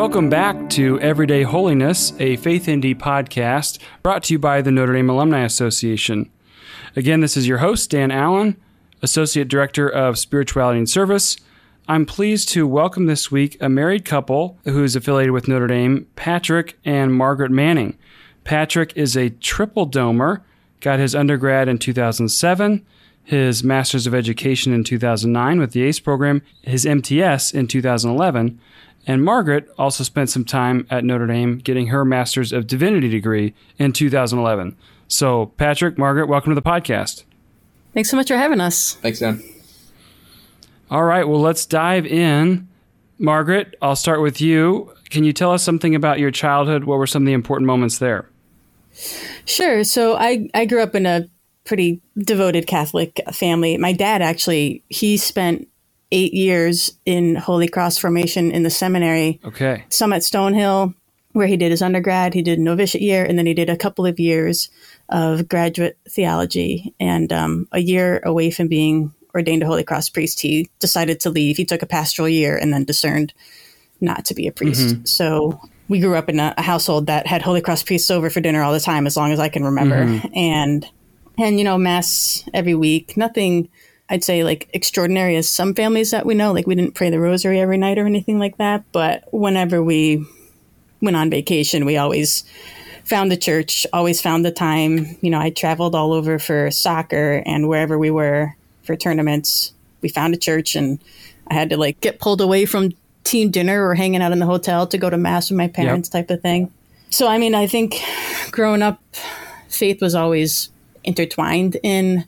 Welcome back to Everyday Holiness, a Faith ND podcast brought to you by the Notre Dame Alumni Association. Again, this is your host, Dan Allen, Associate Director of Spirituality and Service. I'm pleased to welcome this week a married couple who is affiliated with Notre Dame, Patrick and Margaret Manning. Patrick is a triple domer, got his undergrad in 2007, his Master's of Education in 2009 with the ACE program, his MTS in 2011, and Margaret also spent some time at Notre Dame getting her Master's of Divinity degree in 2011. So, Patrick, Margaret, welcome to the podcast. Thanks so much for having us. Thanks, Dan. All right, well, let's dive in. Margaret, I'll start with you. Can you tell us something about your childhood? What were some of the important moments there? Sure. So I, I grew up in a pretty devoted Catholic family. My dad actually, he spent eight years in Holy Cross formation in the seminary. Okay. Some at Stonehill, where he did his undergrad. He did novitiate year, and then he did a couple of years of graduate theology. And um, a year away from being ordained a Holy Cross priest, he decided to leave. He took a pastoral year and then discerned not to be a priest. Mm-hmm. So we grew up in a, a, household that had Holy Cross priests over for dinner all the time, as long as I can remember, mm-hmm. and and you know mass every week. Nothing I'd say like extraordinary as some families that we know. Like we didn't pray the rosary every night or anything like that. But whenever we went on vacation, we always found the church, always found the time. You know, I traveled all over for soccer and wherever we were for tournaments, we found a church and I had to like get pulled away from team dinner or hanging out in the hotel to go to mass with my parents yep. type of thing. So I mean, I think growing up faith was always intertwined in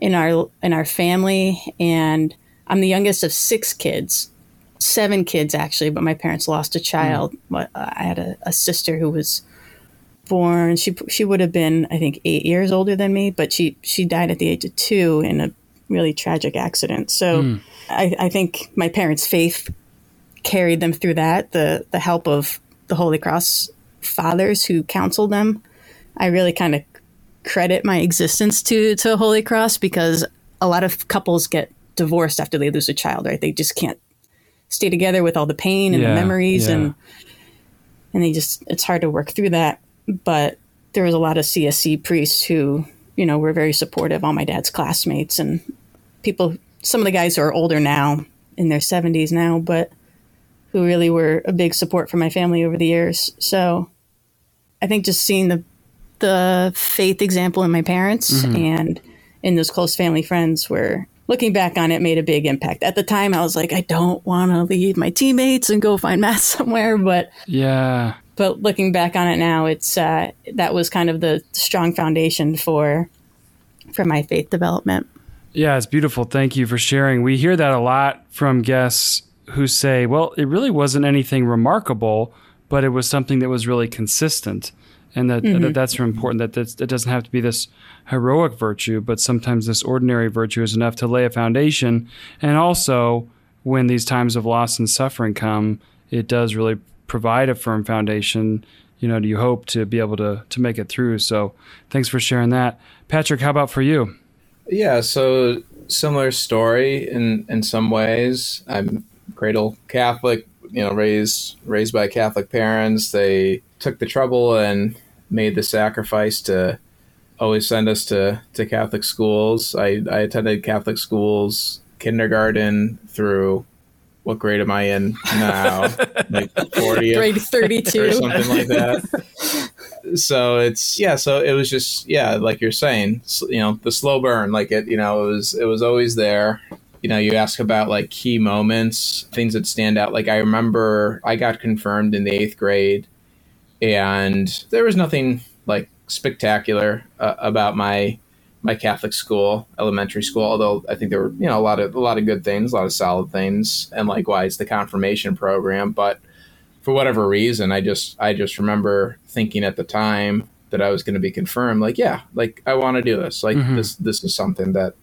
in our in our family and I'm the youngest of six kids seven kids actually but my parents lost a child mm. I had a, a, sister who was born she she would have been I think eight years older than me but she she died at the age of two in a really tragic accident so mm. I, I think my parents faith carried them through that the the help of the Holy Cross fathers who counseled them I really kind of credit my existence to to Holy Cross because a lot of couples get divorced after they lose a child, right? They just can't stay together with all the pain and yeah, the memories yeah. and and they just it's hard to work through that. But there was a lot of CSC priests who, you know, were very supportive, all my dad's classmates and people some of the guys who are older now in their 70s now, but who really were a big support for my family over the years. So I think just seeing the the faith example in my parents mm-hmm. and in those close family friends were looking back on it made a big impact. At the time I was like I don't want to leave my teammates and go find mass somewhere, but Yeah. But looking back on it now, it's uh, that was kind of the strong foundation for for my faith development. Yeah, it's beautiful. Thank you for sharing. We hear that a lot from guests who say, "Well, it really wasn't anything remarkable, but it was something that was really consistent." And that, mm-hmm. that that's important. That that's, it doesn't have to be this heroic virtue, but sometimes this ordinary virtue is enough to lay a foundation. And also, when these times of loss and suffering come, it does really provide a firm foundation. You know, do you hope to be able to to make it through? So, thanks for sharing that, Patrick. How about for you? Yeah, so similar story in in some ways. I'm cradle Catholic, you know, raised raised by Catholic parents. They took the trouble and made the sacrifice to always send us to, to Catholic schools. I, I attended Catholic schools, kindergarten through what grade am I in now? like 40 grade 32 or something like that. so it's yeah, so it was just yeah, like you're saying, you know, the slow burn like it, you know, it was it was always there. You know, you ask about like key moments, things that stand out. Like I remember I got confirmed in the 8th grade and there was nothing like spectacular uh, about my my Catholic school, elementary school. Although I think there were you know a lot of a lot of good things, a lot of solid things, and likewise the confirmation program. But for whatever reason, I just I just remember thinking at the time that I was going to be confirmed. Like yeah, like I want to do this. Like mm-hmm. this this is something that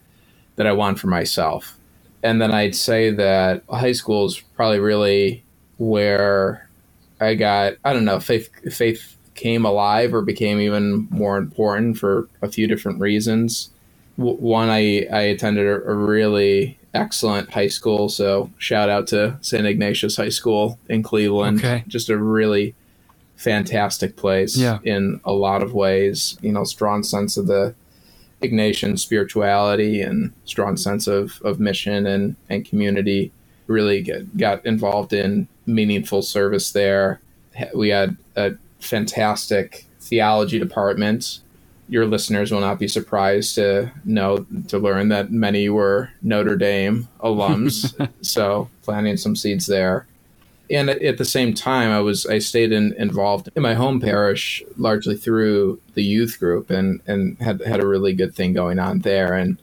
that I want for myself. And then I'd say that high school is probably really where I got I don't know faith faith came alive or became even more important for a few different reasons. one, I I attended a, a really excellent high school. So shout out to St. Ignatius High School in Cleveland. Okay. Just a really fantastic place Yeah. in a lot of ways. You know, strong sense of the Ignatian spirituality and strong sense of, of mission and, and community. Really get, got involved in meaningful service there. We had a fantastic theology department. Your listeners will not be surprised to know to learn that many were Notre Dame alums. so planting some seeds there and at the same time i was i stayed in, involved in my home parish largely through the youth group and and had had a really good thing going on there and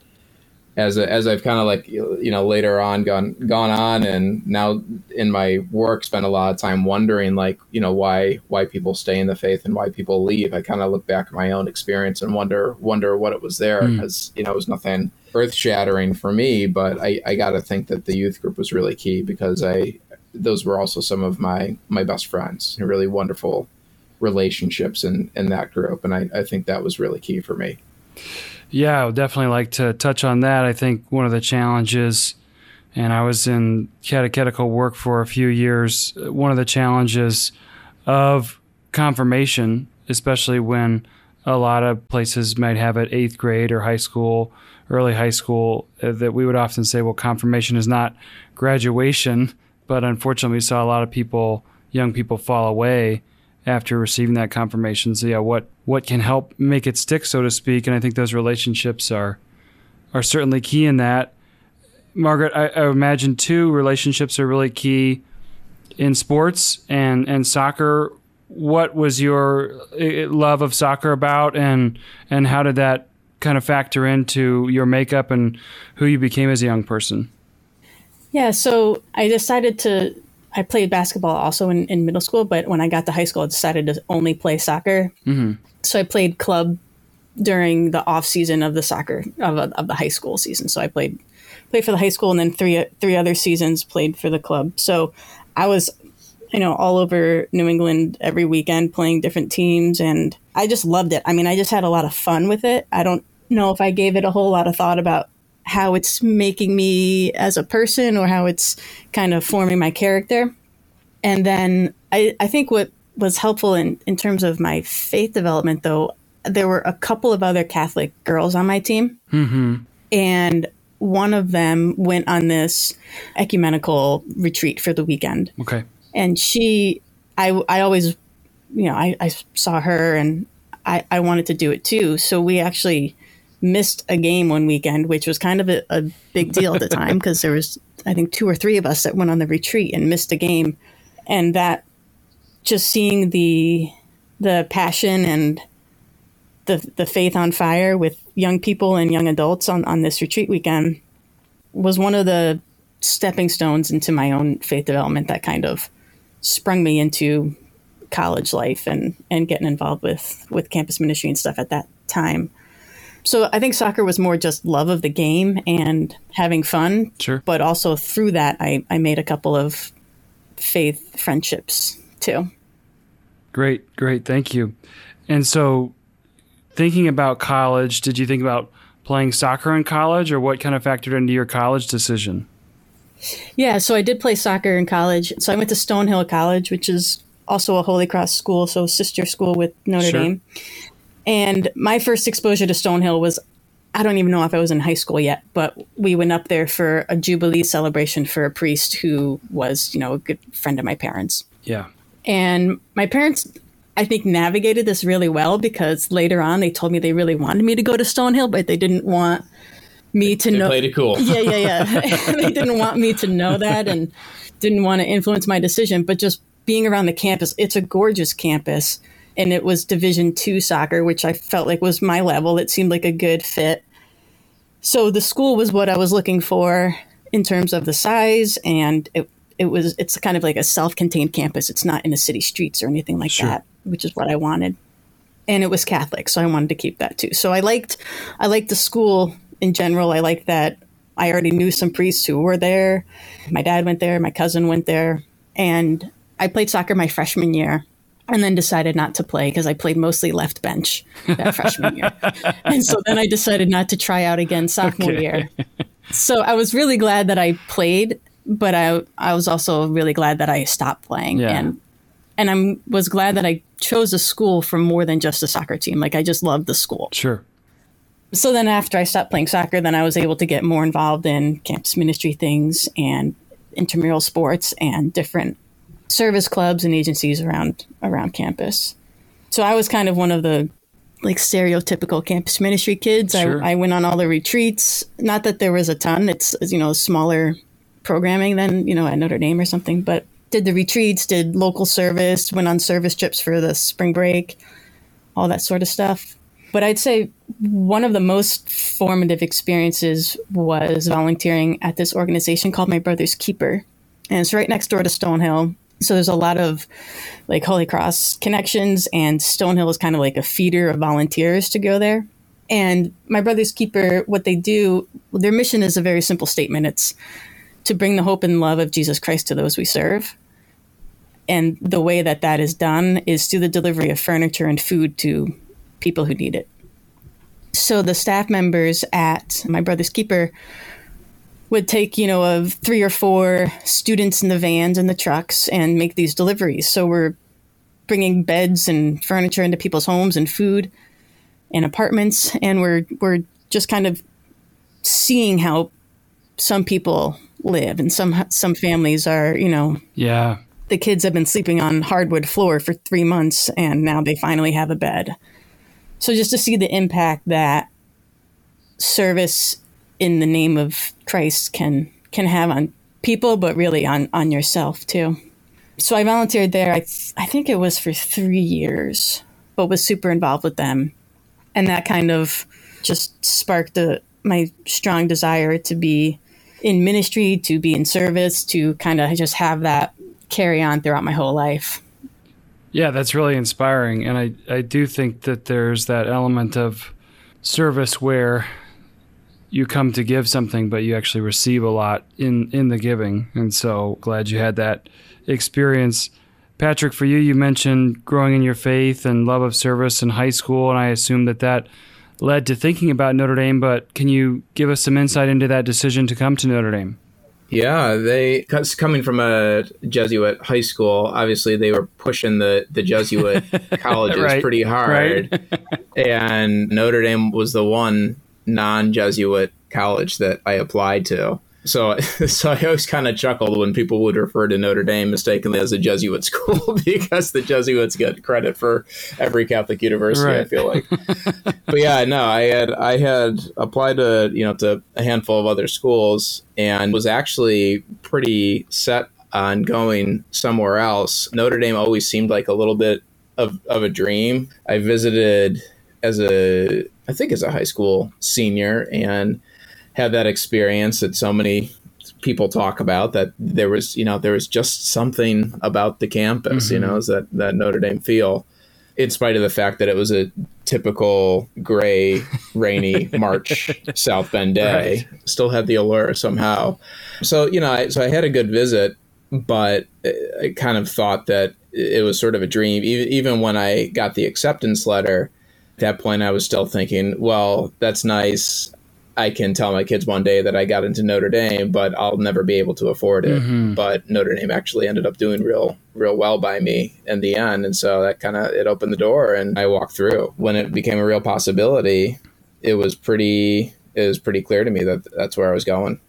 as a, as i've kind of like you know later on gone gone on and now in my work spent a lot of time wondering like you know why why people stay in the faith and why people leave i kind of look back at my own experience and wonder wonder what it was there Mm. because you know it was nothing earth shattering for me but i i got to think that the youth group was really key because i those were also some of my my best friends and really wonderful relationships in in that group and i, I think that was really key for me Yeah, I would definitely like to touch on that. I think one of the challenges, and I was in catechetical work for a few years, one of the challenges of confirmation, especially when a lot of places might have it eighth grade or high school, early high school, uh, that we would often say, well, confirmation is not graduation. But unfortunately, we saw a lot of people, young people, fall away after receiving that confirmation. So yeah, what what can help make it stick, so to speak, and I think those relationships are are certainly key in that. Margaret, I, I imagine too, relationships are really key in sports and and soccer. What was your eh, love of soccer about, and and how did that kind of factor into your makeup and who you became as a young person? Yeah, so I decided to. I played basketball also in, in middle school, but when I got to high school, I decided to only play soccer. Mm-hmm. So I played club during the off season of the soccer of, of the high school season. So I played played for the high school, and then three three other seasons played for the club. So I was, you know, all over New England every weekend playing different teams, and I just loved it. I mean, I just had a lot of fun with it. I don't know if I gave it a whole lot of thought about how it's making me as a person or how it's kind of forming my character. And then I, I think what was helpful in, in terms of my faith development, though, there were a couple of other Catholic girls on my team. Mm-hmm. And one of them went on this ecumenical retreat for the weekend. Okay. And she, I, I always, you know, I, I saw her and I, I wanted to do it too. So we actually missed a game one weekend, which was kind of a, a big deal at the time because there was, I think, two or three of us that went on the retreat and missed a game, and that just seeing the the passion and the the faith on fire with young people and young adults on on this retreat weekend was one of the stepping stones into my own faith development that kind of sprung me into college life and and getting involved with with campus ministry and stuff at that time. So I think soccer was more just love of the game and having fun. Sure. But also through that, I, I made a couple of faith friendships too. Great, great. Thank you. And so, thinking about college, did you think about playing soccer in college or what kind of factored into your college decision? Yeah, so I did play soccer in college. So I went to Stonehill College, which is also a Holy Cross school, so sister school with Notre Sure. Dame. And my first exposure to Stonehill was I don't even know if I was in high school yet, but we went up there for a Jubilee celebration for a priest who was, you know, a good friend of my parents. Yeah. And my parents, I think, navigated this really well because later on they told me they really wanted me to go to Stonehill, but they didn't want me to They know. played it cool. Yeah, yeah, yeah. they didn't want me to know that and didn't want to influence my decision. But just being around the campus, it's a gorgeous campus. And it was Division two soccer, which I felt like was my level. It seemed like a good fit. So the school was what I was looking for in terms of the size, and it it was it's kind of like a self-contained campus. It's not in the city streets or anything like Sure. that, which is what I wanted. And it was Catholic, so I wanted to keep that too. So I liked I liked the school in general. I liked that I already knew some priests who were there. My dad went there, my cousin went there, and I played soccer my freshman year. And then decided not to play because I played mostly left bench that freshman year. And so then I decided not to try out again sophomore Okay. year. so I was really glad that I played, but I I was also really glad that I stopped playing. Yeah. And and I was glad that I chose a school for more than just a soccer team. Like I just loved the school. Sure. So then after I stopped playing soccer, then I was able to get more involved in campus ministry things and intramural sports and different service clubs and agencies around around campus. So I was kind of one of the like stereotypical campus ministry kids. Sure. I, I went on all the retreats. Not that there was a ton. It's you know smaller programming than you know at Notre Dame or something, but did the retreats, did local service, went on service trips for the spring break, all that sort of stuff. But I'd say one of the most formative experiences was volunteering at this organization called My Brother's Keeper. And it's right next door to Stonehill. So there's a lot of like Holy Cross connections, and Stonehill is kind of like a feeder of volunteers to go there. And My Brother's Keeper, what they do, their mission is a very simple statement it's to bring the hope and love of Jesus Christ to those we serve. And the way that that is done is through the delivery of furniture and food to people who need it. So the staff members at My Brother's Keeper would take, you know, of three or four students in the vans and the trucks and make these deliveries. So we're bringing beds and furniture into people's homes and food and apartments, and we're we're just kind of seeing how some people live, and some some families are, you know, Yeah. the kids have been sleeping on hardwood floor for three months and now they finally have a bed. So just to see the impact that service in the name of Christ can can have on people, but really on on yourself too. So I volunteered there. I th- I think it was for three years, but was super involved with them, and that kind of just sparked the, my strong desire to be in ministry, to be in service, to kind of just have that carry on throughout my whole life. Yeah, that's really inspiring. And I, I do think that there's that element of service where you come to give something, but you actually receive a lot in, in the giving. And so glad you had that experience. Patrick, for you, you mentioned growing in your faith and love of service in high school. And I assume that that led to thinking about Notre Dame. But can you give us some insight into that decision to come to Notre Dame? Yeah, they coming from a Jesuit high school, obviously they were pushing the the Jesuit colleges Right, pretty hard, and Notre Dame was the one non-Jesuit college that I applied to. So, so I always kind of chuckled when people would refer to Notre Dame mistakenly as a Jesuit school because the Jesuits get credit for every Catholic university. I feel like, but yeah, no, I had I had applied to you know to a handful of other schools and was actually pretty set on going somewhere else. Notre Dame always seemed like a little bit of, of a dream. I visited as a I think as a high school senior and had that experience that so many people talk about that there was you know there was just something about the campus you mm-hmm. know is that that Notre Dame feel in spite of the fact that it was a typical gray rainy March South Bend day still had the allure somehow. So you know I, so I had a good visit but I kind of thought that it was sort of a dream. Even even when I got the acceptance letter that point I was still thinking well that's nice I can tell my kids one day that I got into Notre Dame, but I'll never be able to afford it. Mm-hmm. But Notre Dame actually ended up doing real, real well by me in the end, and so that kind of it opened the door, and I walked through. When it became a real possibility, it was pretty, it was pretty clear to me that that's where I was going.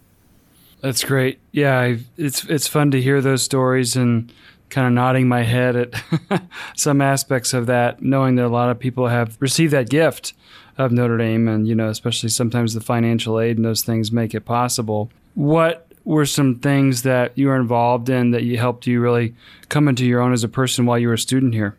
That's great. Yeah, it's it's fun to hear those stories and kind of nodding my head at some aspects of that, knowing that a lot of people have received that gift of Notre Dame, and you know, especially sometimes the financial aid and those things make it possible. What were some things that you were involved in that you helped you really come into your own as a person while you were a student here?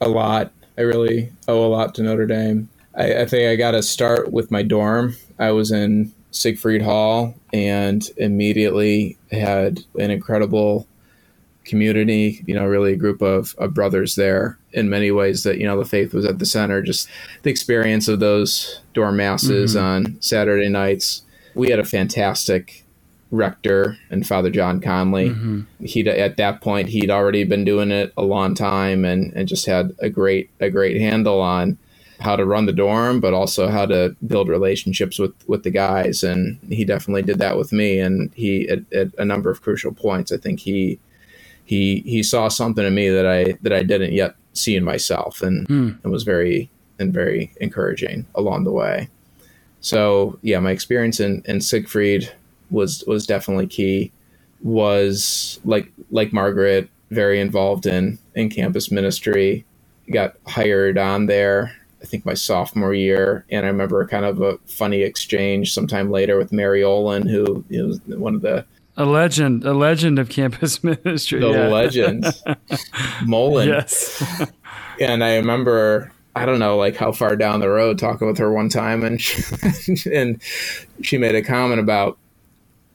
a lot. I really owe a lot to Notre Dame. I, I think I got to start with my dorm. I was in Siegfried Hall and immediately had an incredible community, you know, really a group of, of brothers there in many ways that, you know, the faith was at the center. Just the experience of those dorm masses mm-hmm. on Saturday nights. We had a fantastic rector and Father John Conley. Mm-hmm. He at that point he'd already been doing it a long time and, and just had a great a great handle on how to run the dorm, but also how to build relationships with with the guys. And he definitely did that with me. And he at, at a number of crucial points, I think he he he saw something in me that I that I didn't yet see in myself, and mm. it was very and very encouraging along the way. So yeah, my experience in, in Siegfried was was definitely key. Was like like Margaret, very involved in in campus ministry. Got hired on there, I think my sophomore year, and I remember kind of a funny exchange sometime later with Mary Olin, who was one of the a legend, a legend of campus ministry. The yeah. legend, Molin. Yes. and I remember I don't know, like how far down the road, talking with her one time, and she, and she made a comment about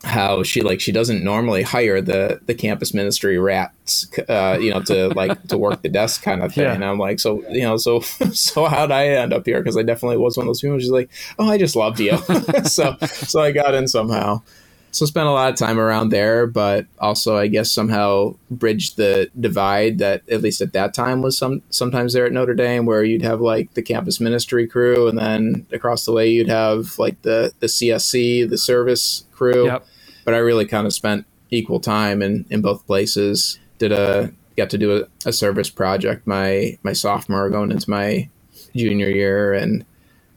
how she like she doesn't normally hire the the campus ministry rats, uh, you know, to like to work the desk kind of thing. Yeah. And I'm like, so you know, so so how'd I end up here? Because I definitely was one of those people. She's like, oh, I just loved you, so so I got in somehow so spent a lot of time around there, but also I guess somehow bridged the divide that at least at that time was some sometimes there at Notre Dame where you'd have like the campus ministry crew and then across the way you'd have like the the CSC, the service crew. Yep. But I really kind of spent equal time in in both places. Did a got to do a, a service project my my sophomore going into my junior year and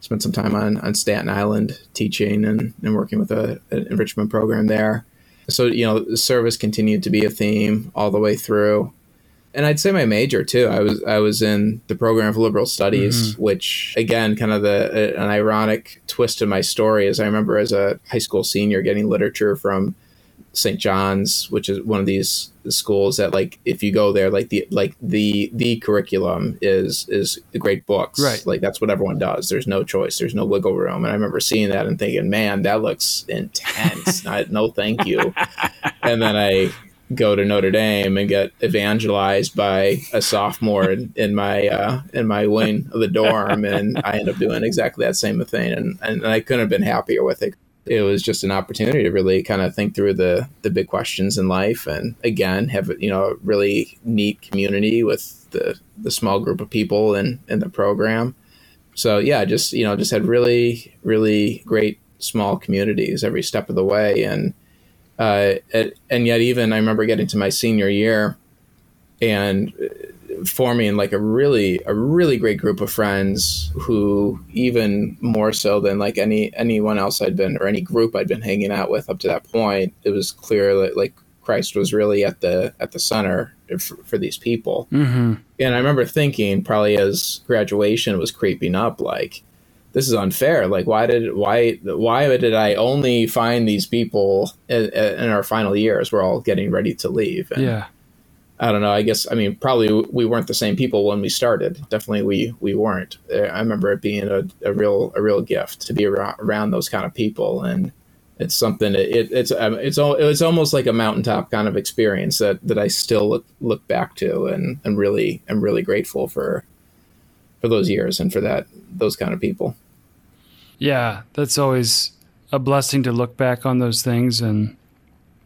spent some time on, on Staten Island teaching and, and working with a, an enrichment program there. So, you know, service continued to be a theme all the way through. And I'd say my major too. I was I was in the program of liberal studies, mm-hmm. which again, kind of the an ironic twist in my story is I remember as a high school senior getting literature from St. John's, which is one of these schools that like if you go there, like the like the the curriculum is is the great books. Right. Like that's what everyone does. There's no choice. There's no wiggle room. And I remember seeing that and thinking, man, that looks intense. I, no, thank you. and then I go to Notre Dame and get evangelized by a sophomore in, in my uh, in my wing of the dorm, and I end up doing exactly that same thing, and, and I couldn't have been happier with it it was just an opportunity to really kind of think through the the big questions in life and again have you know a really neat community with the the small group of people in in the program. So yeah just you know just had really really great small communities every step of the way. And uh, and yet even I remember getting to my senior year and forming like a really a really great group of friends who even more so than like any anyone else I'd been or any group I'd been hanging out with up to that point it was clear that like Christ was really at the at the center for, for these people. Mm-hmm. and I remember thinking probably as graduation was creeping up like this is unfair. Like why did why why did I only find these people in, in our final years? We're all getting ready to leave. And, yeah I don't know. I guess I mean probably we weren't the same people when we started. Definitely we we weren't. I remember it being a, a real a real gift to be around, around those kind of people, and it's something. It, it's um, it's it's almost like a mountaintop kind of experience that, that I still look look back to, and and really am really grateful for for those years and for that those kind of people. Yeah, that's always a blessing to look back on those things and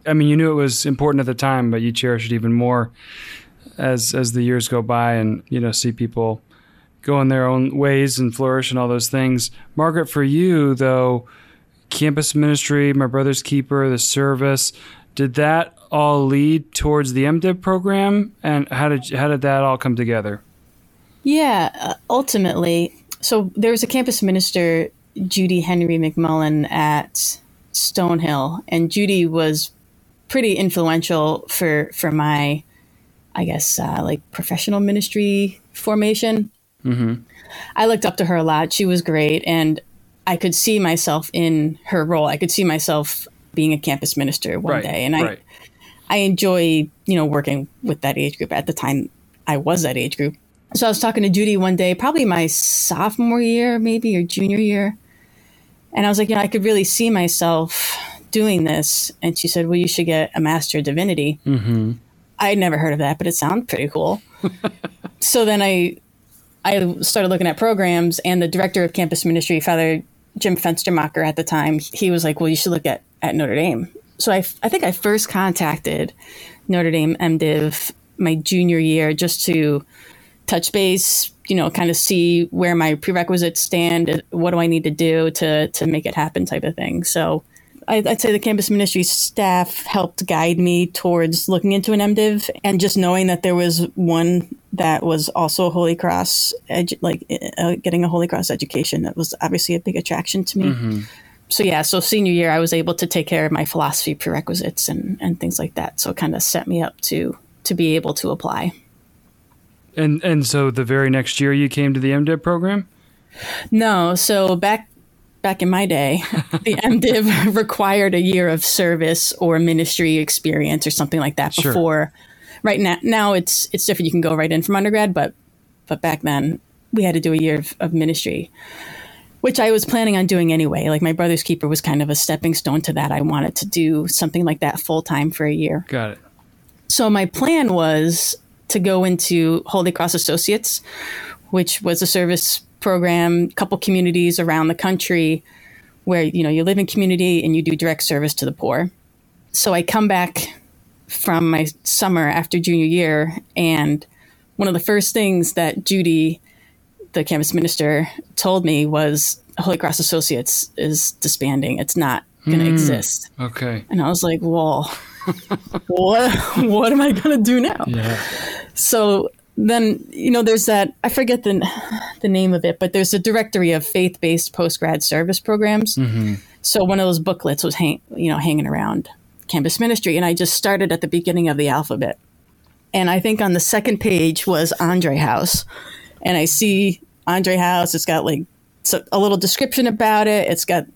I mean, you knew it was important at the time, but you cherish it even more as as the years go by, and you know, see people go in their own ways and flourish and all those things. Margaret, for you though, campus ministry, my brother's keeper, the service, did that all lead towards the MDiv program, and how did how did that all come together? Yeah, uh, ultimately, so there was a campus minister, Judy Henry McMullen at Stonehill, and Judy was pretty influential for for my, I guess, uh, like professional ministry formation. Mm-hmm. I looked up to her a lot. She was great, and I could see myself in her role. I could see myself being a campus minister one right, day, and I right. I enjoy you know working with that age group. At the time, I was that age group. So I was talking to Judy one day, probably my sophomore year, maybe or junior year, and I was like, you know, I could really see myself doing this. And she said, Well, you should get a Master of Divinity. Mm-hmm. I had never heard of that, but it sounded pretty cool. so then I I started looking at programs, and the director of campus ministry, Father Jim Fenstermacher at the time, he was like, Well, you should look at, at Notre Dame. So I, I think I first contacted Notre Dame MDiv my junior year just to touch base, you know, kind of see where my prerequisites stand. What do I need to do to to make it happen, type of thing. So. I'd say the campus ministry staff helped guide me towards looking into an MDiv, and just knowing that there was one that was also Holy Cross, edu- like uh, getting a Holy Cross education, that was obviously a big attraction to me. Mm-hmm. So yeah, so senior year, I was able to take care of my philosophy prerequisites and and things like that. So it kind of set me up to to be able to apply. And and so the very next year you came to the MDiv program? No, so back back in my day, the MDiv required a year of service or ministry experience or something like that sure. before. Right now, now it's it's different. You can go right in from undergrad, but but back then we had to do a year of, of ministry, which I was planning on doing anyway. Like my brother's keeper was kind of a stepping stone to that. I wanted to do something like that full time for a year. Got it. So my plan was to go into Holy Cross Associates, which was a service program, couple communities around the country where you know you live in community and you do direct service to the poor. So I come back from my summer after junior year and one of the first things that Judy the campus minister told me was Holy Cross Associates is disbanding. It's not going to mm, exist. Okay. And I was like, well, what what am I going to do now? Yeah. So then you know there's that I forget the the name of it, but there's a directory of faith based post grad service programs. Mm-hmm. So one of those booklets was hang, you know hanging around campus ministry, and I just started at the beginning of the alphabet, and I think on the second page was Andre House, and I see Andre House. It's got like a little description about it. It's got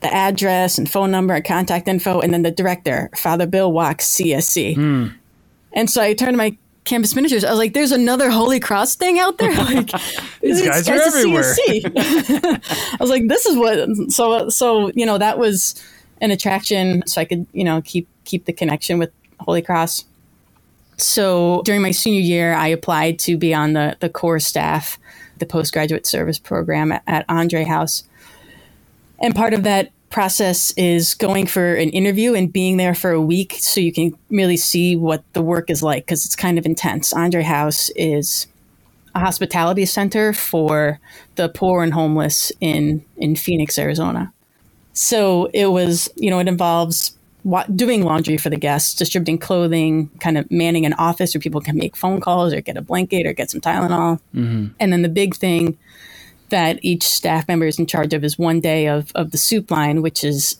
the address and phone number and contact info, and then the director, Father Bill Wack, CSC. Mm. And so I turned to my campus ministers. I was like, "There's another Holy Cross thing out there. Like these guys are everywhere." I was like, "This is what." So so you know that was an attraction, so I could you know keep keep the connection with Holy Cross. So during my senior year, I applied to be on the the core staff, the postgraduate service program at, at Andre House, and part of that process is going for an interview and being there for a week so you can really see what the work is like because it's kind of intense. Andre House is a hospitality center for the poor and homeless in in Phoenix, Arizona. So it was, you know, it involves doing laundry for the guests, distributing clothing, kind of manning an office where people can make phone calls or get a blanket or get some Tylenol. Mm-hmm. And then the big thing that each staff member is in charge of is one day of, of the soup line, which is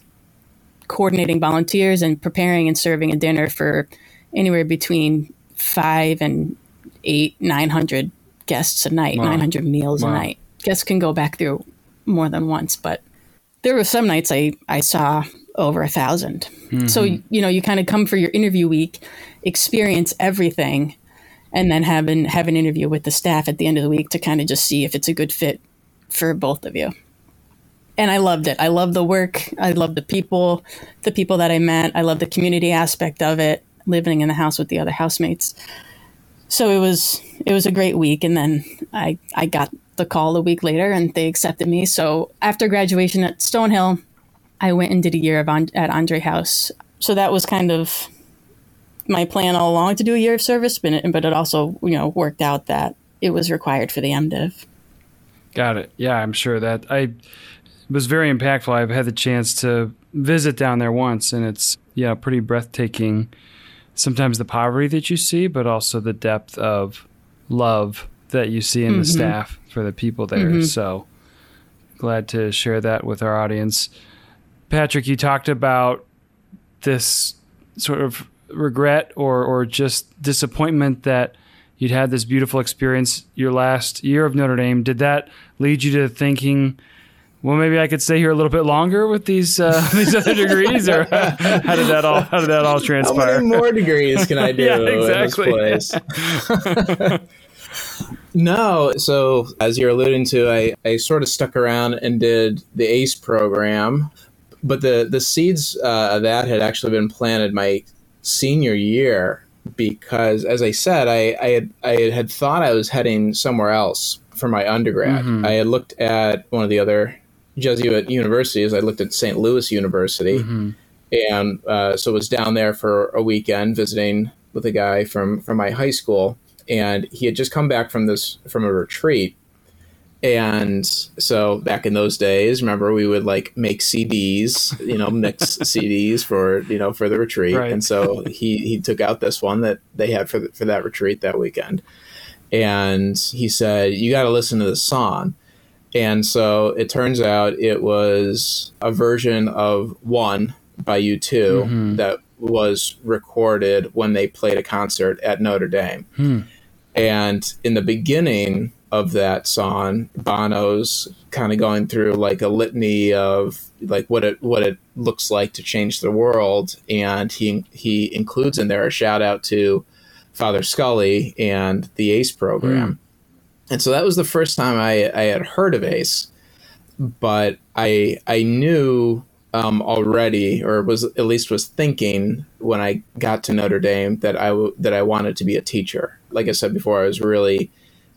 coordinating volunteers and preparing and serving a dinner for anywhere between five and eight, 900 guests a night, wow. 900 meals wow. a night. Guests can go back through more than once, but there were some nights I, I saw over a 1000 mm-hmm. So, you know, you kind of come for your interview week, experience everything, and then have an, have an interview with the staff at the end of the week to kind of just see if it's a good fit for both of you. And I loved it. I love the work. I love the people, the people that I met. I love the community aspect of it, living in the house with the other housemates. So it was it was a great week and then I I got the call a week later and they accepted me. So after graduation at Stonehill, I went and did a year of on, at Andre House. So that was kind of my plan all along to do a year of service, but it, but it also you know worked out that it was required for the MDiv. Got it. Yeah, I'm sure that I was very impactful. I've had the chance to visit down there once, and it's yeah, pretty breathtaking. Sometimes the poverty that you see, but also the depth of love that you see in mm-hmm. the staff for the people there. Mm-hmm. So glad to share that with our audience. Patrick, you talked about this sort of regret or or just disappointment that you'd had this beautiful experience your last year of Notre Dame. Did that lead you to thinking, well, maybe I could stay here a little bit longer with these uh, these other degrees, or how did that all how did that all transpire? How many more degrees can I do yeah, exactly. in this place? no, so as you're alluding to, I, I sort of stuck around and did the ACE program, but the the seeds uh, of that had actually been planted my senior year because, as I said, I, I had I had thought I was heading somewhere else for my undergrad. Mm-hmm. I had looked at one of the other Jesuit universities. I looked at St. Louis University, mm-hmm. and uh, so was down there for a weekend visiting with a guy from from my high school. and he had just come back from this from a retreat and so back in those days remember we would like make cds you know mix cds for you know for the retreat Right. and so he he took out this one that they had for the, for that retreat that weekend and he said you got to listen to this song and so it turns out it was a version of one by u2 Mhm. that was recorded when they played a concert at notre dame Hmm. and in the beginning of that song, Bono's kind of going through like a litany of like what it what it looks like to change the world, and he he includes in there a shout out to Father Scully and the ACE program. And so that was the first time I, I had heard of ACE, but I I knew um, already, or was at least was thinking when I got to Notre Dame that I w- that I wanted to be a teacher. Like I said before, I was really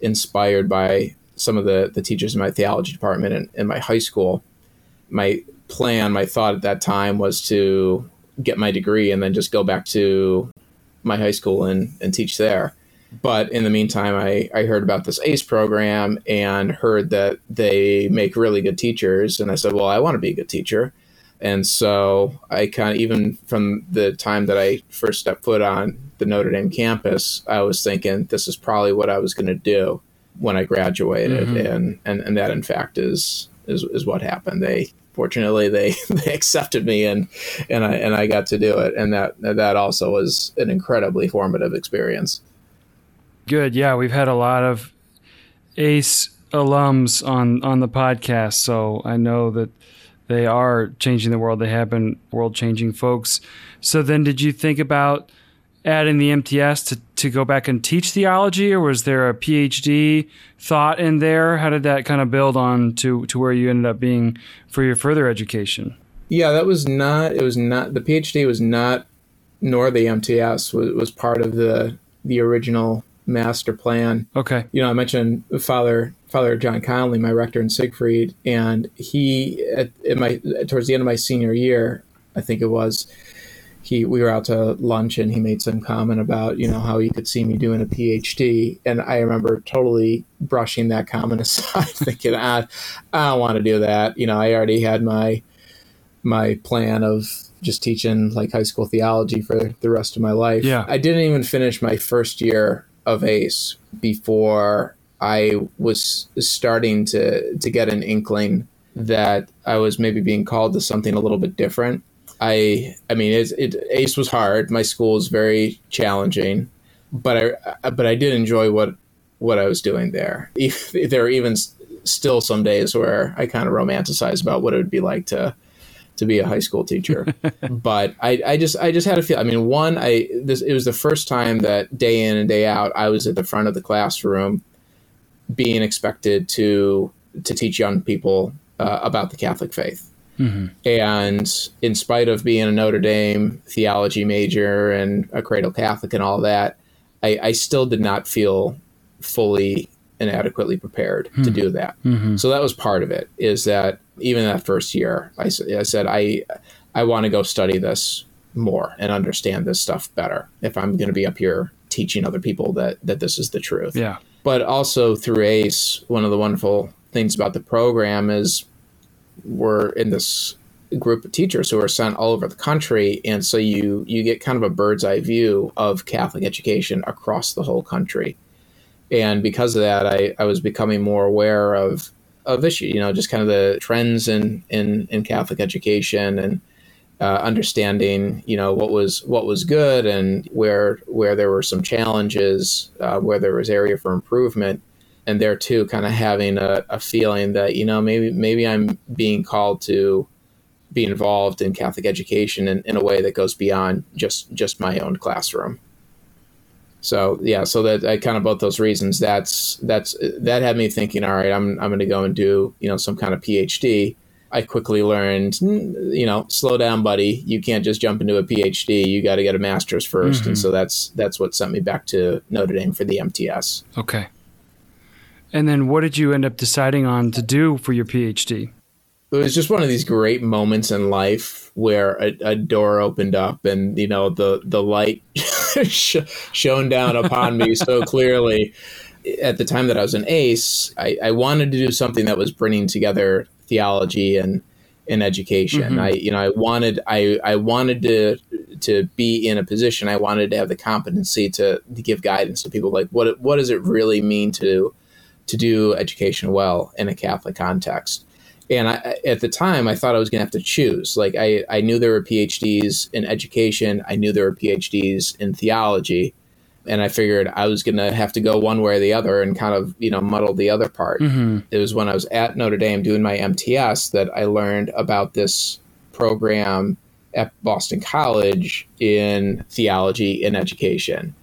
inspired by some of the the teachers in my theology department in, in my high school. My plan, my thought at that time was to get my degree and then just go back to my high school and, and teach there. But in the meantime, I, I heard about this ACE program and heard that they make really good teachers. And I said, well, I want to be a good teacher. And so I kind of, even from the time that I first stepped foot on the Notre Dame campus, I was thinking this is probably what I was going to do when I graduated. Mhm. And, and, and that, in fact, is, is, is what happened. They, fortunately, they, they accepted me and, and I, and I got to do it. And that, that also was an incredibly formative experience. Good. Yeah, we've had a lot of ACE alums on on the podcast, so I know that they are changing the world. They have been world changing folks. So then, did you think about adding the MTS to to go back and teach theology, or was there a PhD thought in there? How did that kind of build on to to where you ended up being for your further education? Yeah, that was not. It was not the PhD was not, nor the MTS was, was part of the the original master plan. Okay. You know, I mentioned Father Father John Conley, my rector in Siegfried, and he at, at my towards the end of my senior year, I think it was. He, we were out to lunch and he made some comment about you know how he could see me doing a PhD and I remember totally brushing that comment aside thinking ah, I don't want to do that you know I already had my my plan of just teaching like high school theology for the rest of my life. Yeah. I didn't even finish my first year of ACE before I was starting to to get an inkling that I was maybe being called to something a little bit different. I I mean it's, it ACE was hard. My school was very challenging, but I but I did enjoy what what I was doing there. If, there are even still some days where I kind of romanticize about what it would be like to to be a high school teacher. but I, I just I just had a feel. I mean, one, I this it was the first time that day in and day out I was at the front of the classroom, being expected to to teach young people uh, about the Catholic faith. Hmm And in spite of being a Notre Dame theology major and a cradle Catholic and all that, I, I still did not feel fully and adequately prepared to do that. hmm So that was part of it. Is that even that first year, I said I I want to go study this more and understand this stuff better if I'm going to be up here teaching other people that that this is the truth. Yeah. But also through ACE, one of the wonderful things about the program is we're in this group of teachers who are sent all over the country, and so you you get kind of a bird's eye view of Catholic education across the whole country. And because of that, I, I was becoming more aware of of issue, you know, just kind of the trends in in, in Catholic education and uh, understanding, you know, what was what was good and where where there were some challenges, uh, where there was area for improvement, and there too, kind of having a, a feeling that you know maybe maybe I'm being called to be involved in Catholic education in, in a way that goes beyond just just my own classroom. So yeah, so that I kind of both those reasons. That's that's that had me thinking. All right, I'm I'm going to go and do you know some kind of PhD. I quickly learned, mm, you know, slow down, buddy. You can't just jump into a PhD. You got to get a master's 1st and Mhm. so that's that's what sent me back to Notre Dame for the MTS. Okay. And then, what did you end up deciding on to do for your PhD? it was just one of these great moments in life where a, a door opened up and you know the the light shone down upon me so clearly. At the time that I was an ACE, I, I wanted to do something that was bringing together theology and in education. Mm-hmm. I you know I wanted I I wanted to to be in a position. I wanted to have the competency to, to give guidance to people. Like what what does it really mean to to do education well in a Catholic context? And I, at the time, I thought I was going to have to choose. Like I I knew there were PhDs in education. I knew there were PhDs in theology and I figured I was going to have to go one way or the other and kind of you know muddle the other part. Mm-hmm. It was when I was at Notre Dame doing my MTS that I learned about this program at Boston College in theology and education.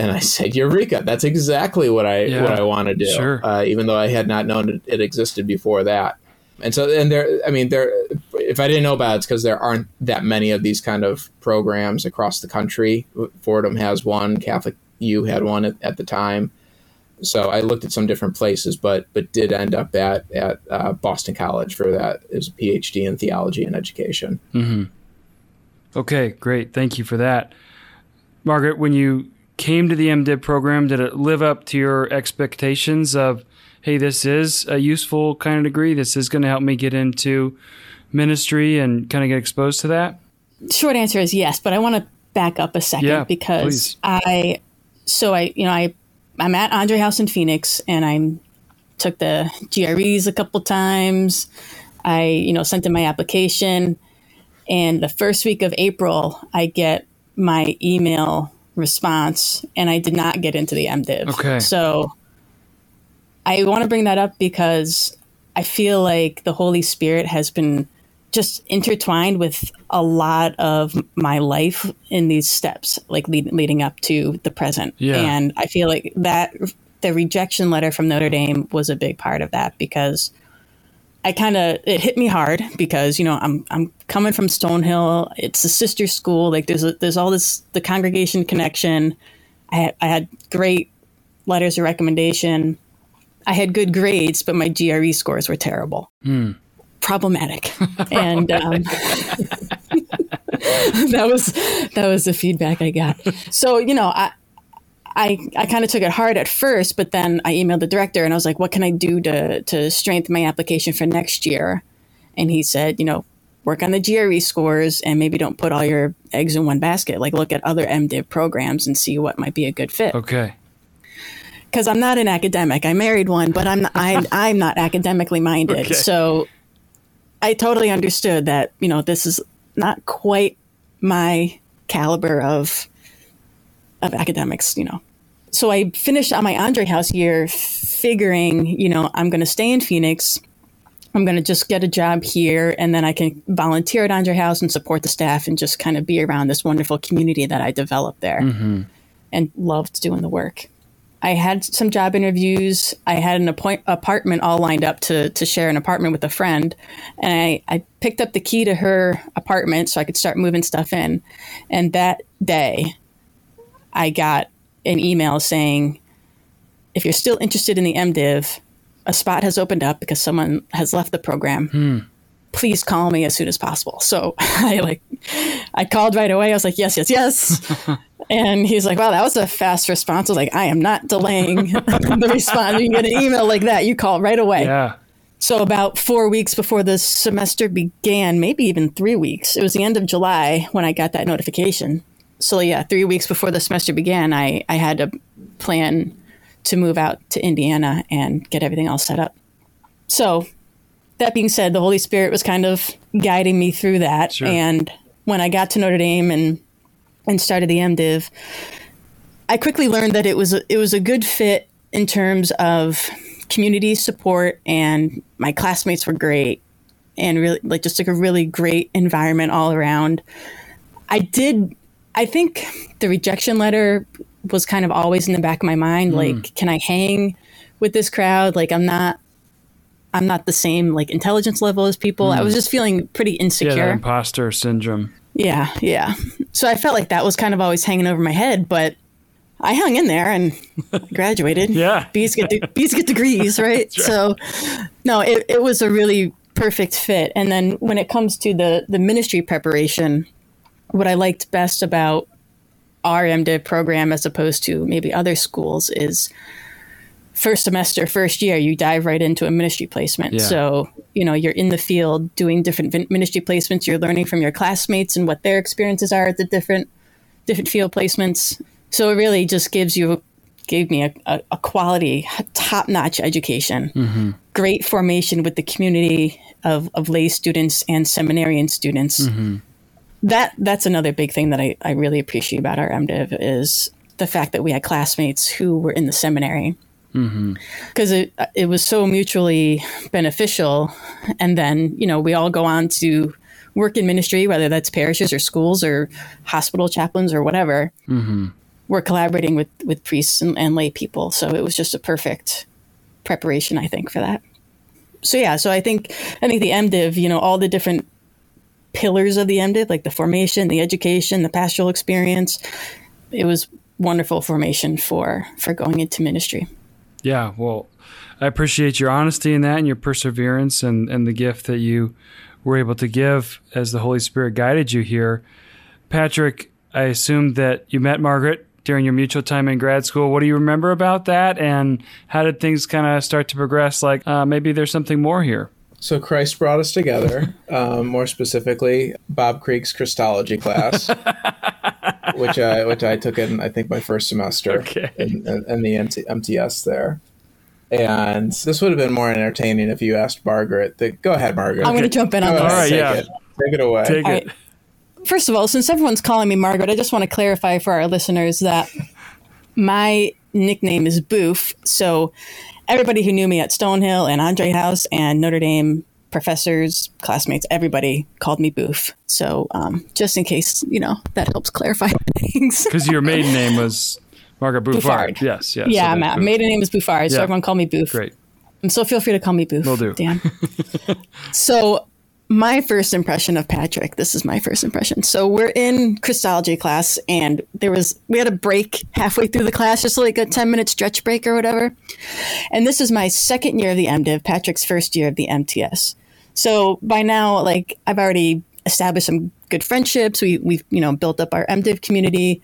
And I said, "Eureka! That's exactly what I yeah, what I want to do." Sure. Uh, even though I had not known it existed before that. And so, and there, I mean, there. If I didn't know about it, it's because there aren't that many of these kind of programs across the country. Fordham has one, Catholic U had one at, at the time. So I looked at some different places, but but did end up at at uh, Boston College for that as a PhD in theology and education. Mm-hmm. Okay, great. Thank you for that, Margaret. When you came to the MDiv program, did it live up to your expectations of, hey, this is a useful kind of degree. This is going to help me get into ministry and kind of get exposed to that? Short answer is yes, but I want to back up a second yeah, because please. I so I, you know, I, I'm at Andre House in Phoenix and I took the GREs a couple times. I, you know, sent in my application. And the first week of April, I get my email response and I did not get into the MDiv. Okay. So I want to bring that up because I feel like the Holy Spirit has been just intertwined with a lot of my life in these steps, like lead, leading up to the present. Yeah. And I feel like that the rejection letter from Notre Dame was a big part of that because I kind of it hit me hard because you know I'm I'm coming from Stonehill. It's a sister school. Like there's a, there's all this the congregation connection. I had, I had great letters of recommendation. I had good grades, but my GRE scores were terrible. Mm problematic. and um, that was that was the feedback I got. So you know, I I, I kind of took it hard at first, but then I emailed the director and I was like, "What can I do to to strengthen my application for next year?" And he said, "You know, work on the GRE scores and maybe don't put all your eggs in one basket. Like look at other MDiv programs and see what might be a good fit." Okay. Because I'm not an academic. I married one, but I'm I'm, I'm not academically minded. Okay. So I totally understood that, you know, this is not quite my caliber of of academics, you know. So I finished on my Andre House year figuring, you know, I'm going to stay in Phoenix. I'm going to just get a job here and then I can volunteer at Andre House and support the staff and just kind of be around this wonderful community that I developed there mm-hmm. and loved doing the work. I had some job interviews. I had an appoint- apartment all lined up to, to share an apartment with a friend. And I, I picked up the key to her apartment so I could start moving stuff in. And that day, I got an email saying, if you're still interested in the MDiv, a spot has opened up because someone has left the program. Hmm. Please call me as soon as possible. So I like, I called right away. I was like, yes, yes, yes. And he's like, wow, that was a fast response. I was like, I am not delaying the response. You get an email like that, you call right away. Yeah. So about four weeks before the semester began, maybe even three weeks, it was the end of July when I got that notification. So yeah, three weeks before the semester began, I, I had to plan to move out to Indiana and get everything all set up. So that being said, the Holy Spirit was kind of guiding me through that. Sure. And when I got to Notre Dame and and started the MDiv, I quickly learned that it was a, it was a good fit in terms of community support, and my classmates were great, and really like just like a really great environment all around. I did, I think the rejection letter was kind of always in the back of my mind. Mm. Like, can I hang with this crowd? Like, I'm not I'm not the same like intelligence level as people. Mm. I was just feeling pretty insecure. Yeah, imposter syndrome. Yeah, yeah. So I felt like that was kind of always hanging over my head, but I hung in there and graduated. yeah. Bees get de- bees get degrees, right? right? So no, it, it was a really perfect fit. And then when it comes to the the ministry preparation, what I liked best about our MDiv program, as opposed to maybe other schools, is first semester, first year, you dive right into a ministry placement. Yeah. So, you know, you're in the field doing different ministry placements. You're learning from your classmates and what their experiences are at the different different field placements. So it really just gives you gave me a, a, a quality, top notch education, mm-hmm. great formation with the community of, of lay students and seminarian students. Mm-hmm. That that's another big thing that I, I really appreciate about our MDiv is the fact that we had classmates who were in the seminary mm-hmm. because it it was so mutually beneficial. And then you know we all go on to work in ministry, whether that's parishes or schools or hospital chaplains or whatever. Mm-hmm. We're collaborating with with priests and, and lay people, so it was just a perfect preparation, I think, for that. So yeah, so I think I think the MDiv, you know, all the different pillars of the MDiv, like the formation, the education, the pastoral experience, it was wonderful formation for for going into ministry. Yeah, well, I appreciate your honesty in that and your perseverance and, and the gift that you were able to give as the Holy Spirit guided you here. Patrick, I assume that you met Margaret during your mutual time in grad school. What do you remember about that? And how did things kind of start to progress? Like uh, maybe there's something more here. So Christ brought us together. Um, more specifically, Bob Krieg's Christology class, which I which I took in I think my first semester Okay. in, in, in the MT, MTS there. And this would have been more entertaining if you asked Margaret. That, go ahead, Margaret. I'm going to jump in on Go this. All right, take yeah. it. Take it away. Take it. right. First of all, since everyone's calling me Margaret, I just want to clarify for our listeners that my nickname is Boof. So everybody who knew me at Stonehill and Andre House and Notre Dame professors, classmates, everybody called me Boof. So um, just in case, you know, that helps clarify things. Because your maiden name was Margaret Bouffard. Bouffard. Yes, yes. yeah, so my maiden name is Bouffard, so Yeah. everyone called me Boof. Great. And so feel free to call me Boof. Will do. Dan. so my first impression of Patrick, this is my first impression. So we're in Christology class and there was we had a break halfway through the class, just like a 10 minute stretch break or whatever. And this is my second year of the MDiv, Patrick's first year of the MTS. So by now, like I've already established some good friendships. We we've, you know, built up our MDiv community,